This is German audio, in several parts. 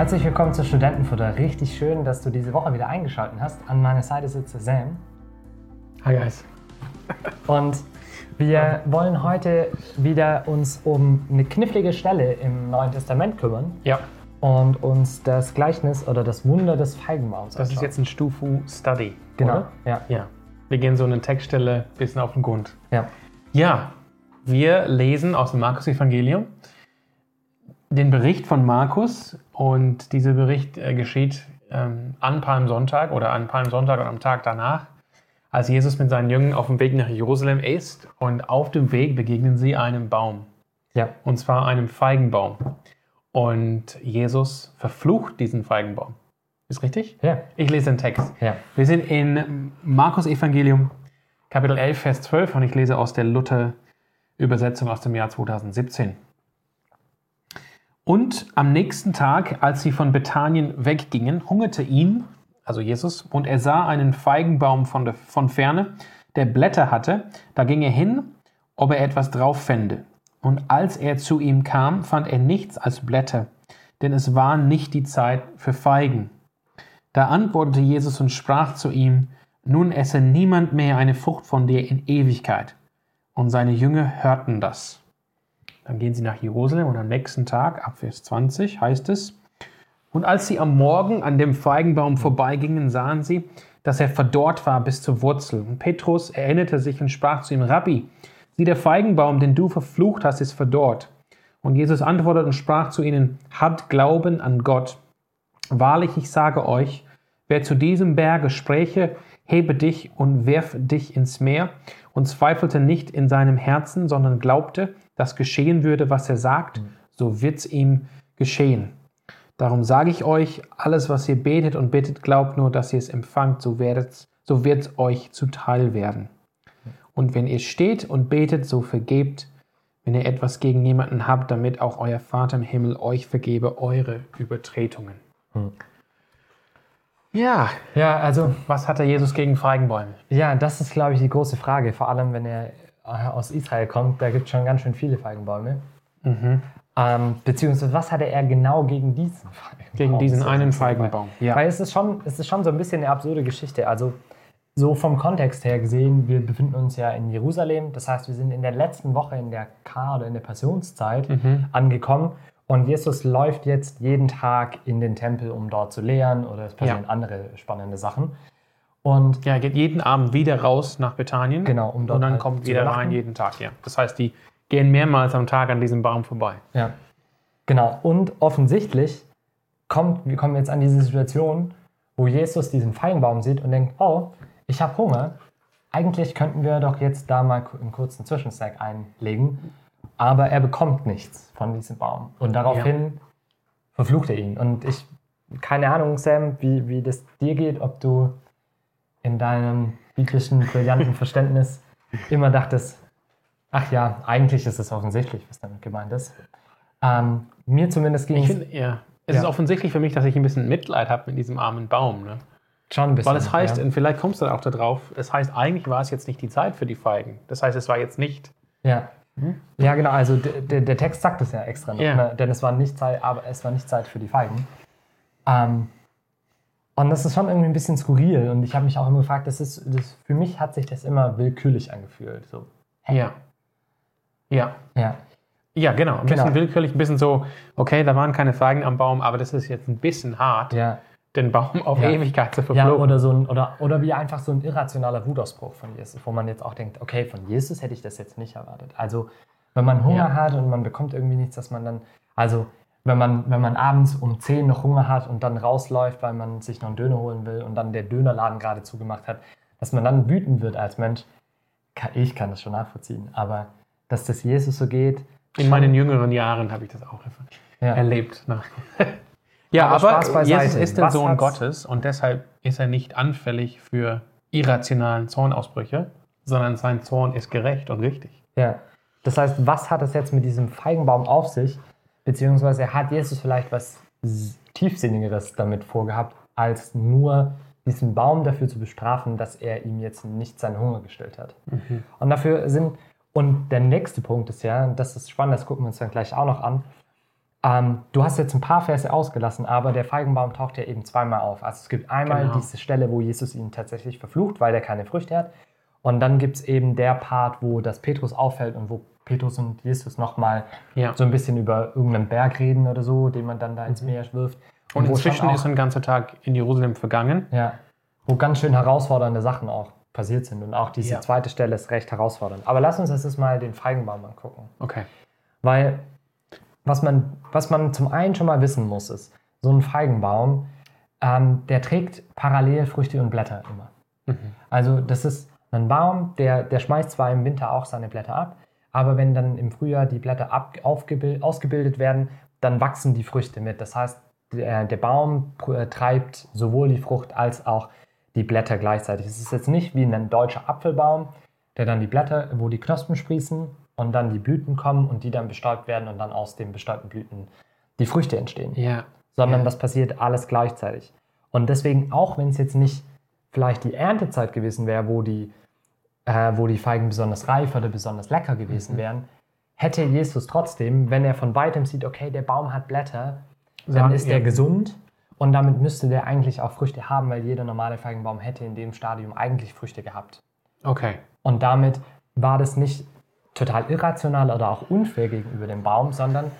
Herzlich willkommen zu Studentenfutter. Richtig schön, dass du diese Woche wieder eingeschaltet hast. An meiner Seite sitzt Sam. Hi guys. Und wir wollen heute wieder uns um eine knifflige Stelle im Neuen Testament kümmern Ja, und uns das Gleichnis oder das Wunder des Feigenbaums das ist anschauen. jetzt ein Stufu Study. genau. Oder? Ja. Ja. Wir gehen so eine Textstelle ein bisschen auf den Grund. ja. Ja, wir lesen aus dem Markus-Evangelium den Bericht von Markus und dieser Bericht äh, geschieht ähm, an Palmsonntag oder an Palmsonntag und am Tag danach, als Jesus mit seinen Jüngern auf dem Weg nach Jerusalem ist und auf dem Weg begegnen sie einem Baum. Ja. und zwar einem Feigenbaum. Und Jesus verflucht diesen Feigenbaum. Ist richtig? Ja. Ich lese den Text. Ja. Wir sind in Markus Evangelium, Kapitel 11, Vers 12 und ich lese aus der Luther-Übersetzung aus dem Jahr 2017. Und am nächsten Tag, als sie von Bethanien weggingen, hungerte ihn, also Jesus, und er sah einen Feigenbaum von, der, von ferne, der Blätter hatte. Da ging er hin, ob er etwas drauf fände. Und als er zu ihm kam, fand er nichts als Blätter, denn es war nicht die Zeit für Feigen. Da antwortete Jesus und sprach zu ihm, nun esse niemand mehr eine Frucht von dir in Ewigkeit. Und seine Jünger hörten das. Dann gehen sie nach Jerusalem und am nächsten Tag, ab Vers 20, heißt es, und als sie am Morgen an dem Feigenbaum vorbeigingen, sahen sie, dass er verdorrt war bis zur Wurzel. Und Petrus erinnerte sich und sprach zu ihm, Rabbi, sieh, der Feigenbaum, den du verflucht hast, ist verdorrt. Und Jesus antwortete und sprach zu ihnen, habt Glauben an Gott. Wahrlich, ich sage euch, wer zu diesem Berge spräche, hebe dich und werf dich ins Meer, und zweifelte nicht in seinem Herzen, sondern glaubte, dass geschehen würde, was er sagt, so wird's ihm geschehen. Darum sage ich euch, alles, was ihr betet und bittet, glaubt nur, dass ihr es empfangt, so, werdet's, so wird's euch zuteil werden. Und wenn ihr steht und betet, so vergebt, wenn ihr etwas gegen jemanden habt, damit auch euer Vater im Himmel euch vergebe eure Übertretungen. Ja, Ja, also was hat der Jesus gegen Feigenbäume? Ja, das ist, glaube ich, die große Frage. Vor allem, wenn er aus Israel kommt, da gibt es schon ganz schön viele Feigenbäume. Ähm, beziehungsweise, was hatte er genau gegen diesen Feigenbaum? Gegen diesen einen Feigenbaum. Ja. Weil es ist, schon, es ist schon so ein bisschen eine absurde Geschichte. Also, so vom Kontext her gesehen, wir befinden uns ja in Jerusalem. Das heißt, wir sind in der letzten Woche in der Kar- oder in der Passionszeit angekommen. Und Jesus läuft jetzt jeden Tag in den Tempel, um dort zu lehren oder es passieren Ja. andere spannende Sachen. Und Ja, er geht jeden Abend wieder raus nach Bethanien. Genau, um dort Und dann halt kommt wieder rein jeden Tag, ja. Das heißt, die gehen mehrmals am Tag an diesem Baum vorbei. Ja, genau. Und offensichtlich kommt, wir kommen jetzt an diese Situation, wo Jesus diesen Feigenbaum sieht und denkt, oh, ich habe Hunger. Eigentlich könnten wir doch jetzt da mal einen kurzen Zwischensnack einlegen. Aber er bekommt nichts von diesem Baum. Und daraufhin verflucht er ihn. Und ich, keine Ahnung, Sam, wie, wie das dir geht, ob du in deinem biblischen, brillanten Verständnis immer dachtest, ach ja, eigentlich ist es offensichtlich, was damit gemeint ist. Ähm, mir zumindest ging es ja. Es Ja. ist offensichtlich für mich, dass ich ein bisschen Mitleid habe mit diesem armen Baum. Ne? schon ein bisschen. Weil es heißt, ja. und vielleicht kommst du dann auch darauf, es heißt, eigentlich war es jetzt nicht die Zeit für die Feigen. Das heißt, es war jetzt nicht. Ja. ja, genau, also der, Text sagt es ja extra noch, Ja. ne? denn es war nicht Zeit, aber es war nicht Zeit für die Feigen. Ähm, und das ist schon irgendwie ein bisschen skurril und ich habe mich auch immer gefragt, das ist, das, für mich hat sich das immer willkürlich angefühlt. So. Ja. Ja. Ja, Ja, genau. Ein bisschen Genau. willkürlich, ein bisschen so, okay, da waren keine Feigen am Baum, aber das ist jetzt ein bisschen hart, ja. den Baum auf Ja. Ewigkeit zu Ja, verfluchen. oder, so ein, oder, oder wie einfach so ein irrationaler Wutausbruch von Jesus, wo man jetzt auch denkt, okay, von Jesus hätte ich das jetzt nicht erwartet. Also, wenn man Hunger Ja. hat und man bekommt irgendwie nichts, dass man dann, also, wenn man, wenn man abends um 10 noch Hunger hat und dann rausläuft, weil man sich noch einen Döner holen will und dann der Dönerladen gerade zugemacht hat, dass man dann wütend wird als Mensch, ich kann das schon nachvollziehen. Aber dass das Jesus so geht, In meinen jüngeren Jahren habe ich das auch ja. erlebt. Ne? ja, Aber aber. Jesus ist der Was Sohn hat's- Gottes und deshalb ist er nicht anfällig für irrationalen Zornausbrüche, sondern sein Zorn ist gerecht und richtig. Ja. Das heißt, was hat es jetzt mit diesem Feigenbaum auf sich? Beziehungsweise hat Jesus vielleicht was Tiefsinnigeres damit vorgehabt, als nur diesen Baum dafür zu bestrafen, dass er ihm jetzt nicht seinen Hunger gestellt hat. Und dafür sind, und der nächste Punkt ist ja, und das ist spannend, das gucken wir uns dann gleich auch noch an, Ähm, du hast jetzt ein paar Verse ausgelassen, aber der Feigenbaum taucht ja eben zweimal auf. Also es gibt einmal Genau. diese Stelle, wo Jesus ihn tatsächlich verflucht, weil er keine Früchte hat. Und dann gibt es eben der Part, wo das Petrus auffällt und wo Petrus und Jesus nochmal Ja. so ein bisschen über irgendeinen Berg reden oder so, den man dann da ins Meer wirft. Und inzwischen auch, ist ein ganzer Tag in Jerusalem vergangen. ja, wo ganz schön herausfordernde Sachen auch passiert sind. Und auch diese Ja. zweite Stelle ist recht herausfordernd. Aber lass uns jetzt mal den Feigenbaum angucken. Okay. Weil was man, was man zum einen schon mal wissen muss, ist, so ein Feigenbaum, ähm, der trägt parallel Früchte und Blätter immer. Also das ist ein Baum, der, der schmeißt zwar im Winter auch seine Blätter ab, aber wenn dann im Frühjahr die Blätter ab, ausgebildet werden, dann wachsen die Früchte mit. Das heißt, der, der Baum äh, treibt sowohl die Frucht als auch die Blätter gleichzeitig. Es ist jetzt nicht wie ein deutscher Apfelbaum, der dann die Blätter, wo die Knospen sprießen und dann die Blüten kommen und die dann bestäubt werden und dann aus den bestäubten Blüten die Früchte entstehen Ja. sondern Ja. das passiert alles gleichzeitig. Und deswegen, auch wenn es jetzt nicht vielleicht die Erntezeit gewesen wäre, wo die, äh, wo die Feigen besonders reif oder besonders lecker gewesen wären, hätte Jesus trotzdem, wenn er von weitem sieht, okay, der Baum hat Blätter, dann Sagen, ist ja. er gesund und damit müsste der eigentlich auch Früchte haben, weil jeder normale Feigenbaum hätte in dem Stadium eigentlich Früchte gehabt. Okay. Und damit war das nicht total irrational oder auch unfair gegenüber dem Baum, sondern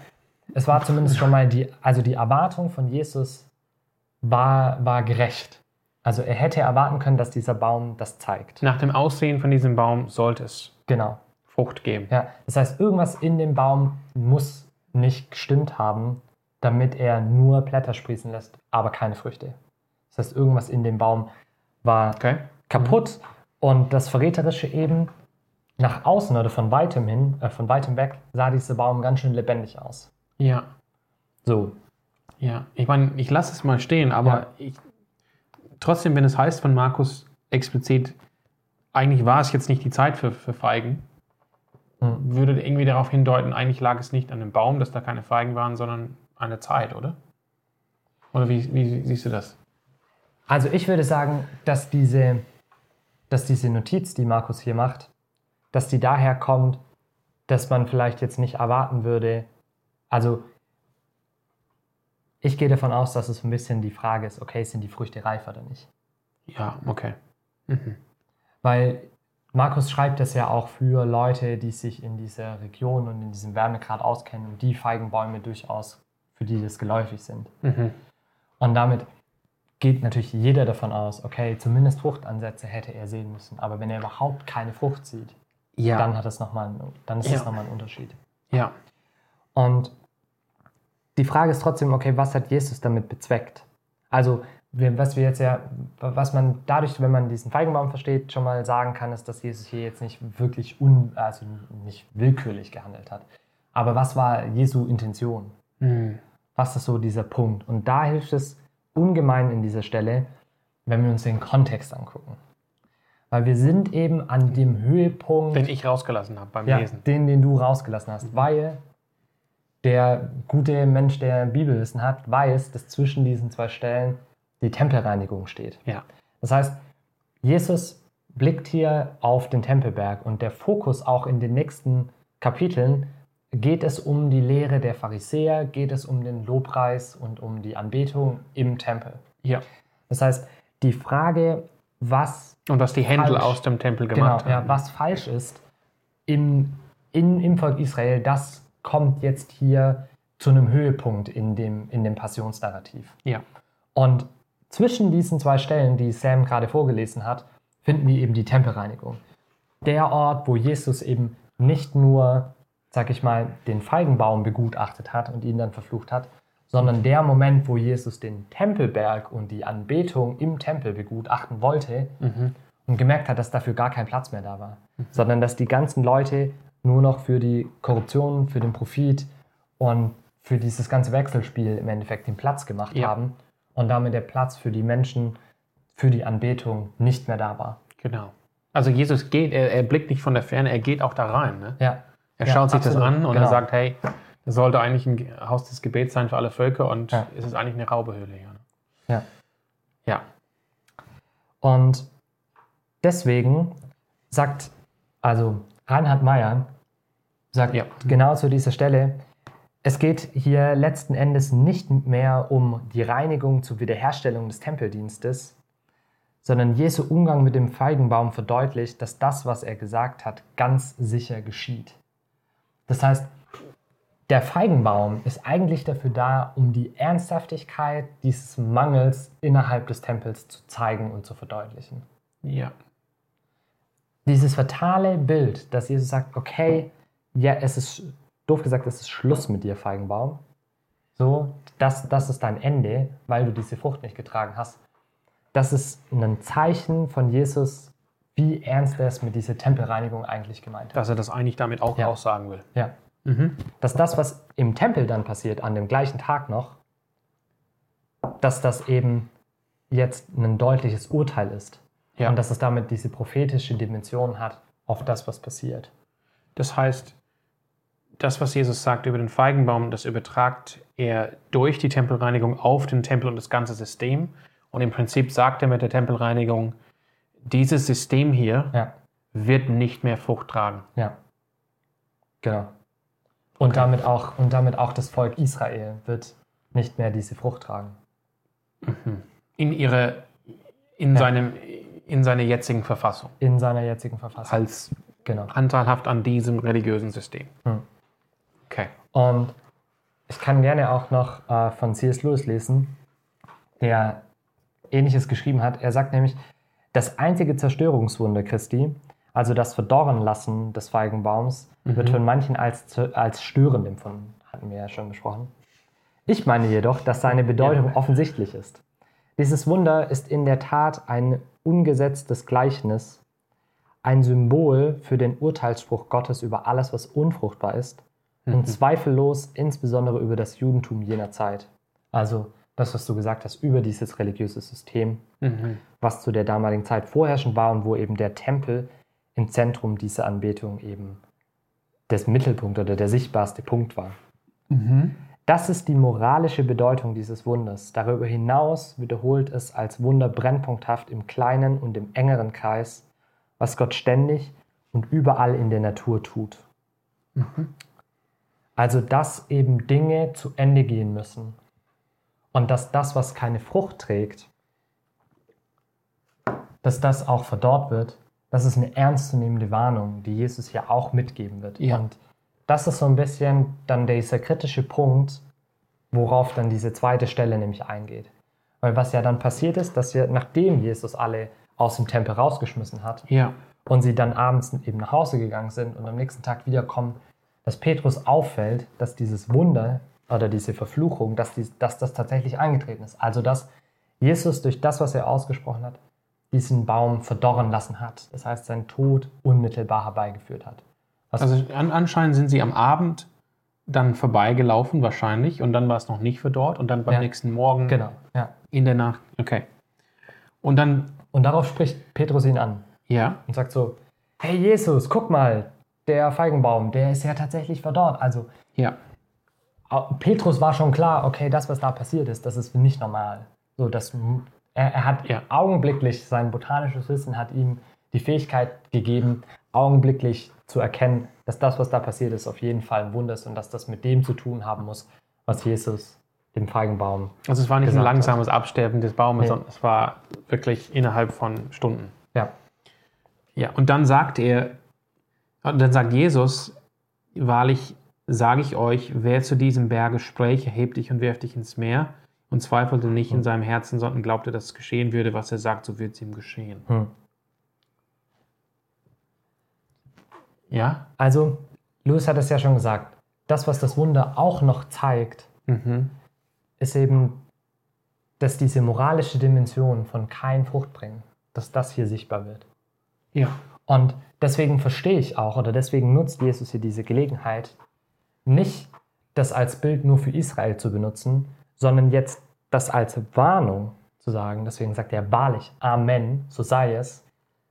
es war zumindest schon mal die, also die Erwartung von Jesus war, war gerecht. Also er hätte erwarten können, dass dieser Baum das zeigt. Nach dem Aussehen von diesem Baum sollte es Genau. Frucht geben. Ja, das heißt, irgendwas in dem Baum muss nicht gestimmt haben, damit er nur Blätter sprießen lässt, aber keine Früchte. Das heißt, irgendwas in dem Baum war Okay. kaputt und das Verräterische eben nach außen oder von weitem hin, äh, von weitem weg, sah dieser Baum ganz schön lebendig aus. Ja. So, Ja. Ich meine, ich lasse es mal stehen, aber Ja. ich, trotzdem, wenn es heißt von Markus explizit, eigentlich war es jetzt nicht die Zeit für, für Feigen, Hm. würde irgendwie darauf hindeuten, eigentlich lag es nicht an dem Baum, dass da keine Feigen waren, sondern an der Zeit, oder? Oder wie, wie siehst du das? also ich würde sagen, dass diese, dass diese Notiz, die Markus hier macht, dass die daher kommt, dass man vielleicht jetzt nicht erwarten würde, also ich gehe davon aus, dass es ein bisschen die Frage ist, okay, sind die Früchte reif oder nicht? Ja, okay. Mhm. Weil Markus schreibt das ja auch für Leute, die sich in dieser Region und in diesem Wärmegrad auskennen und die Feigenbäume durchaus, für die das geläufig sind. Mhm. Und damit geht natürlich jeder davon aus, okay, zumindest Fruchtansätze hätte er sehen müssen. Aber wenn er überhaupt keine Frucht sieht, Ja. dann, hat es noch mal, einen- dann ist Ja. es nochmal ein Unterschied. ja. Und die Frage ist trotzdem, okay, was hat Jesus damit bezweckt? Also, was wir jetzt ja, was man dadurch, wenn man diesen Feigenbaum versteht, schon mal sagen kann, ist, dass Jesus hier jetzt nicht wirklich un, also nicht willkürlich gehandelt hat. Aber was war Jesu Intention? Mhm. Was ist so dieser Punkt? Und da hilft es ungemein in dieser Stelle, wenn wir uns den Kontext angucken. Weil wir sind eben an dem Höhepunkt Den ich rausgelassen habe beim ja, Lesen. den, den du rausgelassen hast, weil der gute Mensch, der Bibelwissen hat, weiß, dass zwischen diesen zwei Stellen die Tempelreinigung steht. Ja. Das heißt, Jesus blickt hier auf den Tempelberg und der Fokus auch in den nächsten Kapiteln geht es um die Lehre der Pharisäer, geht es um den Lobpreis und um die Anbetung im Tempel. Ja. Das heißt, die Frage, was Und was die Händel Falsch. aus dem Tempel Genau, gemacht ja, haben. was falsch ist im, in, im Volk Israel, das kommt jetzt hier zu einem Höhepunkt in dem, in dem Passionsnarrativ. Ja. Und zwischen diesen zwei Stellen, die Sam gerade vorgelesen hat, finden wir eben die Tempelreinigung. Der Ort, wo Jesus eben nicht nur, sag ich mal, den Feigenbaum begutachtet hat und ihn dann verflucht hat, sondern der Moment, wo Jesus den Tempelberg und die Anbetung im Tempel begutachten wollte und gemerkt hat, dass dafür gar kein Platz mehr da war, sondern dass die ganzen Leute nur noch für die Korruption, für den Profit und für dieses ganze Wechselspiel im Endeffekt den Platz gemacht Ja. haben und damit der Platz für die Menschen, für die Anbetung nicht mehr da war. Genau. Also Jesus geht, er, er blickt nicht von der Ferne, er geht auch da rein. Ne? Ja, Er Ja, schaut sich das absolut, an und genau. er sagt, hey, das sollte eigentlich ein Haus des Gebets sein für alle Völker und Ja. es ist eigentlich eine Raubehöhle. Ja. ja. ja. Und deswegen sagt, also Reinhard Meyer sagt Ja. genau zu dieser Stelle, es geht hier letzten Endes nicht mehr um die Reinigung zur Wiederherstellung des Tempeldienstes, sondern Jesu Umgang mit dem Feigenbaum verdeutlicht, dass das, was er gesagt hat, ganz sicher geschieht. Das heißt, der Feigenbaum ist eigentlich dafür da, um die Ernsthaftigkeit dieses Mangels innerhalb des Tempels zu zeigen und zu verdeutlichen. Ja. Dieses fatale Bild, dass Jesus sagt, okay, ja, es ist, doof gesagt, es ist Schluss mit dir, Feigenbaum. So, das, das ist dein Ende, weil du diese Frucht nicht getragen hast. Das ist ein Zeichen von Jesus, wie ernst er es mit dieser Tempelreinigung eigentlich gemeint hat. Dass er das eigentlich damit auch Ja. aussagen will. Ja. Dass das, was im Tempel dann passiert, an dem gleichen Tag noch, dass das eben jetzt ein deutliches Urteil ist. Ja. Und dass es damit diese prophetische Dimension hat auf das, was passiert. Das heißt, das, was Jesus sagt über den Feigenbaum, das übertragt er durch die Tempelreinigung auf den Tempel und das ganze System. Und im Prinzip sagt er mit der Tempelreinigung, dieses System hier Ja, wird nicht mehr Frucht tragen. ja. Genau. Und, damit auch, und damit auch das Volk Israel wird nicht mehr diese Frucht tragen. In ihre, in seinem, in seiner jetzigen Verfassung. In seiner jetzigen Verfassung. Als Genau. anteilhaft an diesem religiösen System. Hm. Okay. Und ich kann gerne auch noch äh, von C.S. Lewis lesen, der Ähnliches geschrieben hat. Er sagt nämlich, das einzige Zerstörungswunder Christi, also das Verdorrenlassen des Feigenbaums, wird von manchen als, als störend empfunden. Hatten wir ja schon besprochen. Ich meine jedoch, dass seine Bedeutung offensichtlich ist. Dieses Wunder ist in der Tat ein ungesetztes Gleichnis, ein Symbol für den Urteilsspruch Gottes über alles, was unfruchtbar ist und zweifellos insbesondere über das Judentum jener Zeit. Also das, was du gesagt hast, über dieses religiöse System, was zu der damaligen Zeit vorherrschend war und wo eben der Tempel im Zentrum dieser Anbetung eben das Mittelpunkt oder der sichtbarste Punkt war. Das ist die moralische Bedeutung dieses Wunders. Darüber hinaus wiederholt es als Wunder brennpunkthaft im kleinen und im engeren Kreis, was Gott ständig und überall in der Natur tut. Also, dass eben Dinge zu Ende gehen müssen und dass das, was keine Frucht trägt, dass das auch verdorrt wird, das ist eine ernstzunehmende Warnung, die Jesus hier auch mitgeben wird. Ja. Und das ist so ein bisschen dann dieser kritische Punkt, worauf dann diese zweite Stelle nämlich eingeht. Weil was ja dann passiert ist, dass wir, nachdem Jesus alle aus dem Tempel rausgeschmissen hat Ja. und sie dann abends eben nach Hause gegangen sind und am nächsten Tag wiederkommen, dass Petrus auffällt, dass dieses Wunder oder diese Verfluchung, dass, dies, dass das tatsächlich eingetreten ist. Also dass Jesus durch das, was er ausgesprochen hat, diesen Baum verdorren lassen hat. Das heißt, sein Tod unmittelbar herbeigeführt hat. Was, Also an, anscheinend sind sie am Abend dann vorbeigelaufen wahrscheinlich und dann war es noch nicht verdorrt und dann beim Ja. nächsten Morgen genau, ja. in der Nacht. Okay. Und dann, Und darauf spricht Petrus ihn an ja, und sagt so, hey Jesus, guck mal, der Feigenbaum, der ist ja tatsächlich verdorrt. Also ja, Petrus war schon klar, okay, das, was da passiert ist, das ist nicht normal. So, das, er, er hat Ja. augenblicklich, sein botanisches Wissen hat ihm die Fähigkeit gegeben, augenblicklich zu erkennen, dass das, was da passiert ist, auf jeden Fall ein Wunder ist und dass das mit dem zu tun haben muss, was Jesus dem Feigenbaum. also es war nicht ein Gesagt hat. langsames Absterben des Baumes, Nee. sondern es war wirklich innerhalb von Stunden. Ja, Ja, und dann sagt er, und dann sagt Jesus, wahrlich sage ich euch, wer zu diesem Berge spräche, hebt dich und werft dich ins Meer und zweifelte nicht in seinem Herzen, sondern glaubte, dass es geschehen würde, was er sagt, so wird es ihm geschehen. Hm. Ja? also Lewis hat es ja schon gesagt, das, was das Wunder auch noch zeigt, Mhm. ist eben, dass diese moralische Dimension von kein Frucht bringen, dass das hier sichtbar wird. Ja. Und deswegen verstehe ich auch, oder deswegen nutzt Jesus hier diese Gelegenheit, nicht das als Bild nur für Israel zu benutzen, sondern jetzt das als Warnung zu sagen. Deswegen sagt er wahrlich, Amen, so sei es.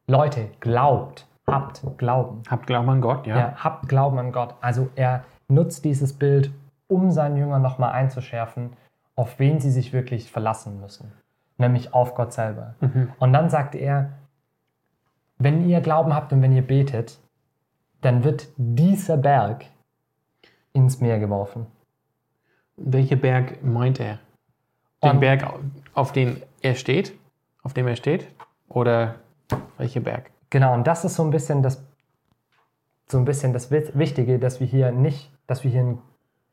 Leute, glaubt, habt Glauben. Habt Glauben an Gott, ja? Ja, habt Glauben an Gott. Also er nutzt dieses Bild, um seinen Jüngern nochmal einzuschärfen, auf wen sie sich wirklich verlassen müssen. Nämlich auf Gott selber. Und dann sagt er, wenn ihr Glauben habt und wenn ihr betet, dann wird dieser Berg ins Meer geworfen. Welcher Berg meint er? Den Und- Berg, auf den er steht? Auf dem er steht? Oder welcher Berg? Genau, und das ist so ein bisschen das, so ein bisschen das Wi- Wichtige, dass wir hier nicht, dass wir hier einen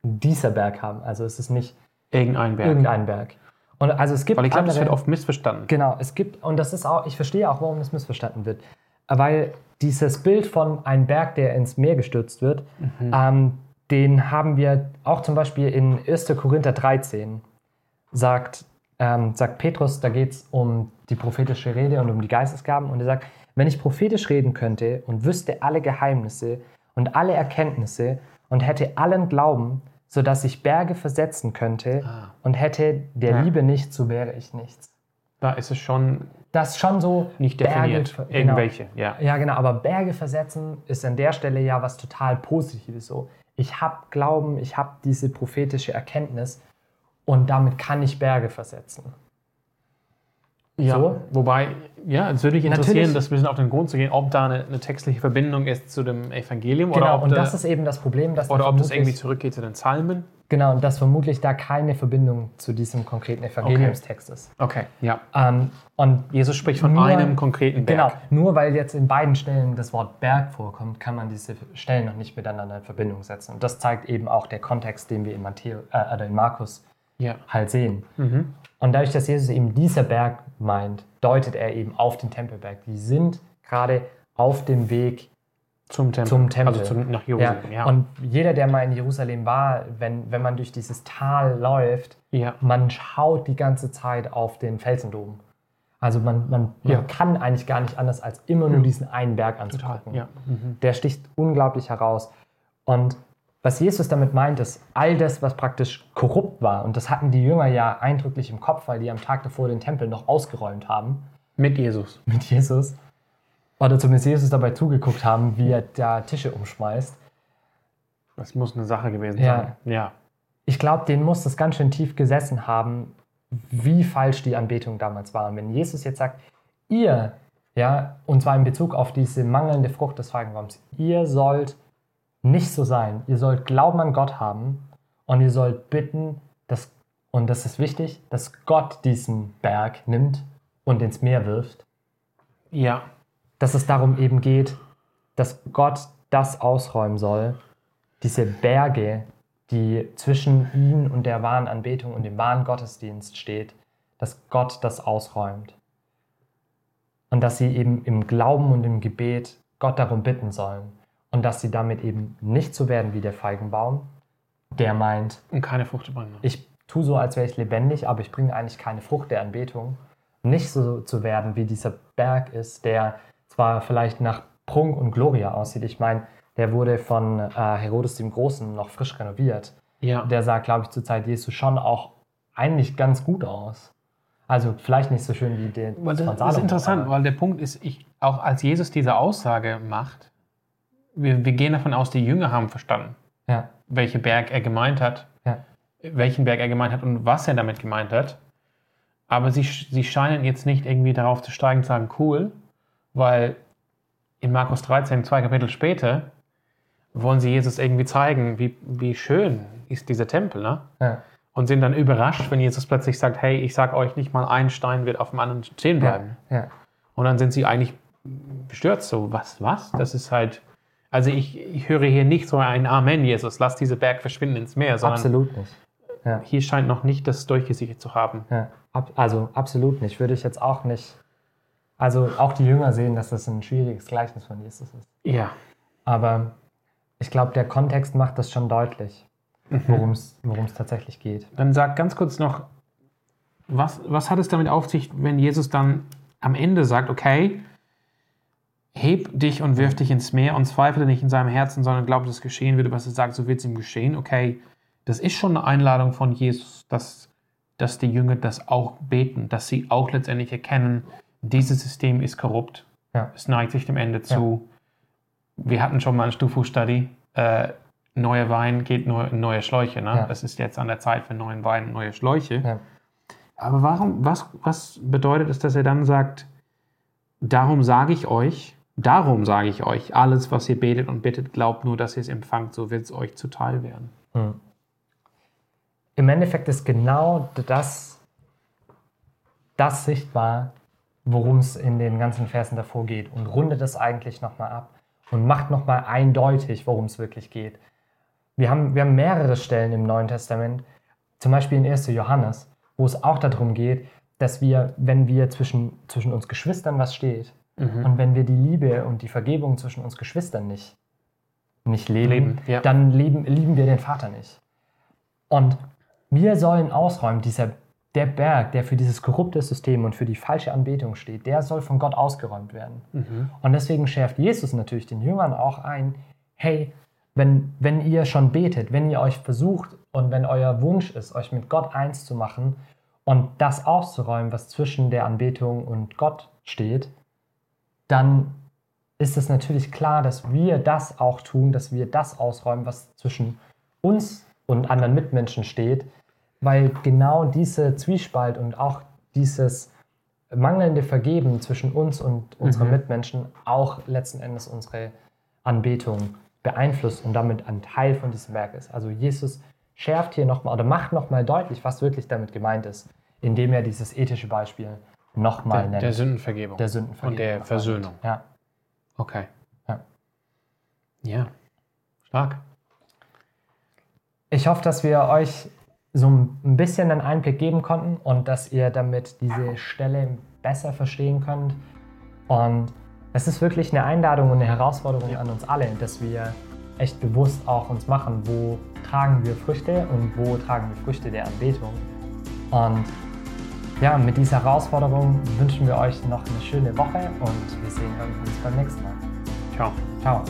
dieser Berg haben. Also es ist nicht Irgendein Berg. irgendein Berg. Und also es gibt Weil ich glaube, das wird oft missverstanden. Genau, es gibt, und das ist auch, ich verstehe auch, warum das missverstanden wird. Weil dieses Bild von einem Berg, der ins Meer gestürzt wird, ähm, den haben wir auch zum Beispiel in 1. Korinther 13, sagt, ähm, sagt Petrus, da geht es um die prophetische Rede und um die Geistesgaben. Und er sagt, wenn ich prophetisch reden könnte und wüsste alle Geheimnisse und alle Erkenntnisse und hätte allen Glauben, sodass ich Berge versetzen könnte Ah. und hätte der Ja. Liebe nicht, so wäre ich nichts Da ist es schon das schon so nicht Berge definiert. ver- genau. Irgendwelche, ja. Ja, genau, aber Berge versetzen ist an der Stelle ja was total Positives. So, ich habe Glauben, ich habe diese prophetische Erkenntnis und damit kann ich Berge versetzen. Ja. So? Wobei, ja, es würde mich interessieren, Natürlich. das ein bisschen auf den Grund zu gehen, ob da eine, eine textliche Verbindung ist zu dem Evangelium oder Genau, ob, und da, das ist eben das Problem, dass da oder ob das irgendwie zurückgeht zu den Psalmen. genau, und dass vermutlich da keine Verbindung zu diesem konkreten Evangeliumstext ist. Okay, ja. Ähm, und Jesus spricht von Nur- einem konkreten Berg. Genau, nur weil jetzt in beiden Stellen das Wort Berg vorkommt, kann man diese Stellen noch nicht miteinander in Verbindung setzen. Und das zeigt eben auch der Kontext, den wir in, Matthäus, äh, oder in Markus Ja. halt sehen. Mhm. Und dadurch, dass Jesus eben dieser Berg meint, deutet er eben auf den Tempelberg. Die sind gerade auf dem Weg Zum Tempel. zum Tempel. Also zum, nach Ja. Jerusalem, ja. Und jeder, der mal in Jerusalem war, wenn, wenn man durch dieses Tal läuft, ja. man schaut die ganze Zeit auf den Felsendom. Also man, man, man Ja. kann eigentlich gar nicht anders, als immer nur diesen einen Berg anzugucken. Ja. Mhm. Der sticht unglaublich heraus. Und was Jesus damit meint, ist, all das, was praktisch korrupt war, und das hatten die Jünger ja eindrücklich im Kopf, weil die am Tag davor den Tempel noch ausgeräumt haben Mit Jesus. mit Jesus, oder zumindest Jesus dabei zugeguckt haben, wie er da Tische umschmeißt. Das muss eine Sache gewesen Ja. sein. Ja. Ich glaube, denen muss das ganz schön tief gesessen haben, wie falsch die Anbetung damals war. Und wenn Jesus jetzt sagt, ihr, ja, und zwar in Bezug auf diese mangelnde Frucht des Feigenbaums, ihr sollt nicht so sein. Ihr sollt Glauben an Gott haben und ihr sollt bitten, dass, und das ist wichtig, dass Gott diesen Berg nimmt und ins Meer wirft. Ja. Dass es darum eben geht, dass Gott das ausräumen soll, diese Berge, die zwischen ihn und der wahren Anbetung und dem wahren Gottesdienst steht, dass Gott das ausräumt. Und dass sie eben im Glauben und im Gebet Gott darum bitten sollen. Und dass sie damit eben nicht so werden wie der Feigenbaum, der meint, Und keine Frucht bringen. ich tue so, als wäre ich lebendig, aber ich bringe eigentlich keine Frucht der Anbetung. Nicht so zu werden, wie dieser Berg ist, der zwar vielleicht nach Prunk und Gloria aussieht. Ich meine, der wurde von äh, Herodes dem Großen noch frisch renoviert. Ja. Der sah, glaube ich, zur Zeit Jesu schon auch eigentlich ganz gut aus. Also vielleicht nicht so schön wie der das, das ist interessant, weil der Punkt ist, ich, auch als Jesus diese Aussage macht, wir, wir gehen davon aus, die Jünger haben verstanden, Ja, welchen Berg er gemeint hat, ja, welchen Berg er gemeint hat und was er damit gemeint hat. Aber sie, sie scheinen jetzt nicht irgendwie darauf zu steigen und zu sagen, cool, weil in Markus 13, zwei Kapitel später, wollen sie Jesus irgendwie zeigen, wie, wie schön ist dieser Tempel, ne? ja, Und sind dann überrascht, wenn Jesus plötzlich sagt, hey, ich sag euch nicht mal, ein Stein wird auf dem anderen stehen ja, bleiben. ja. Und dann sind sie eigentlich bestürzt, so, was, was? Das ist halt, also ich, ich höre hier nicht so ein Amen, Jesus, lass diese Berg verschwinden ins Meer, sondern Absolut nicht. hier scheint noch nicht das durchgesichert zu haben. Ja, ab, also absolut nicht. Würde ich jetzt auch nicht. Also auch die Jünger sehen, dass das ein schwieriges Gleichnis von Jesus ist. Ja. Aber ich glaube, der Kontext macht das schon deutlich, worum es tatsächlich geht. Dann sag ganz kurz noch, was, was hat es damit auf sich, wenn Jesus dann am Ende sagt, okay, heb dich und wirf dich ins Meer und zweifle nicht in seinem Herzen, sondern glaube, dass es geschehen würde, was er sagt, so wird es ihm geschehen. Okay, das ist schon eine Einladung von Jesus, dass, dass die Jünger das auch beten, dass sie auch letztendlich erkennen, dieses System ist korrupt. Ja. Es neigt sich dem Ende zu. Wir hatten schon mal ein Stufu-Study. Äh, neuer Wein geht neu, in neue Schläuche. Ne? Ja. Es ist jetzt an der Zeit für neuen Wein und neue Schläuche. Ja. Aber warum, was, was bedeutet es, dass er dann sagt, darum sage ich euch, darum sage ich euch, alles, was ihr betet und bittet, glaubt nur, dass ihr es empfangt, so wird es euch zuteil werden. Hm. im Endeffekt ist genau das, das sichtbar, worum es in den ganzen Versen davor geht und rundet es eigentlich nochmal ab und macht nochmal eindeutig, worum es wirklich geht. Wir haben, wir haben mehrere Stellen im Neuen Testament, zum Beispiel in 1. Johannes, wo es auch darum geht, dass wir, wenn wir zwischen, zwischen uns Geschwistern was steht Mhm. und wenn wir die Liebe und die Vergebung zwischen uns Geschwistern nicht, nicht leben, Leben, ja. dann leben, lieben wir den Vater nicht. Und wir sollen ausräumen, dieser, der Berg, der für dieses korrupte System und für die falsche Anbetung steht, der soll von Gott ausgeräumt werden. Mhm. Und deswegen schärft Jesus natürlich den Jüngern auch ein, hey, wenn, wenn ihr schon betet, wenn ihr euch versucht und wenn euer Wunsch ist, euch mit Gott eins zu machen und das auszuräumen, was zwischen der Anbetung und Gott steht, dann ist es natürlich klar, dass wir das auch tun, dass wir das ausräumen, was zwischen uns und anderen Mitmenschen steht, weil genau diese Zwiespalt und auch dieses mangelnde Vergeben zwischen uns und unseren Mhm. Mitmenschen auch letzten Endes unsere Anbetung beeinflusst und damit ein Teil von diesem Werk ist. Also Jesus schärft hier nochmal oder macht nochmal deutlich, was wirklich damit gemeint ist, indem er dieses ethische Beispiel nochmal Der, nennt. der Sündenvergebung. Der Sündenvergebung Und der Versöhnung. nennt. Ja. Okay. Ja. Ja. Stark. Ich hoffe, dass wir euch so ein bisschen einen Einblick geben konnten und dass ihr damit diese Stelle besser verstehen könnt. Und es ist wirklich eine Einladung und eine Herausforderung an uns alle, dass wir echt bewusst auch uns machen, wo tragen wir Früchte und wo tragen wir Früchte der Anbetung. Und ja, mit dieser Herausforderung wünschen wir euch noch eine schöne Woche und wir sehen uns beim nächsten Mal. Ciao. Ciao.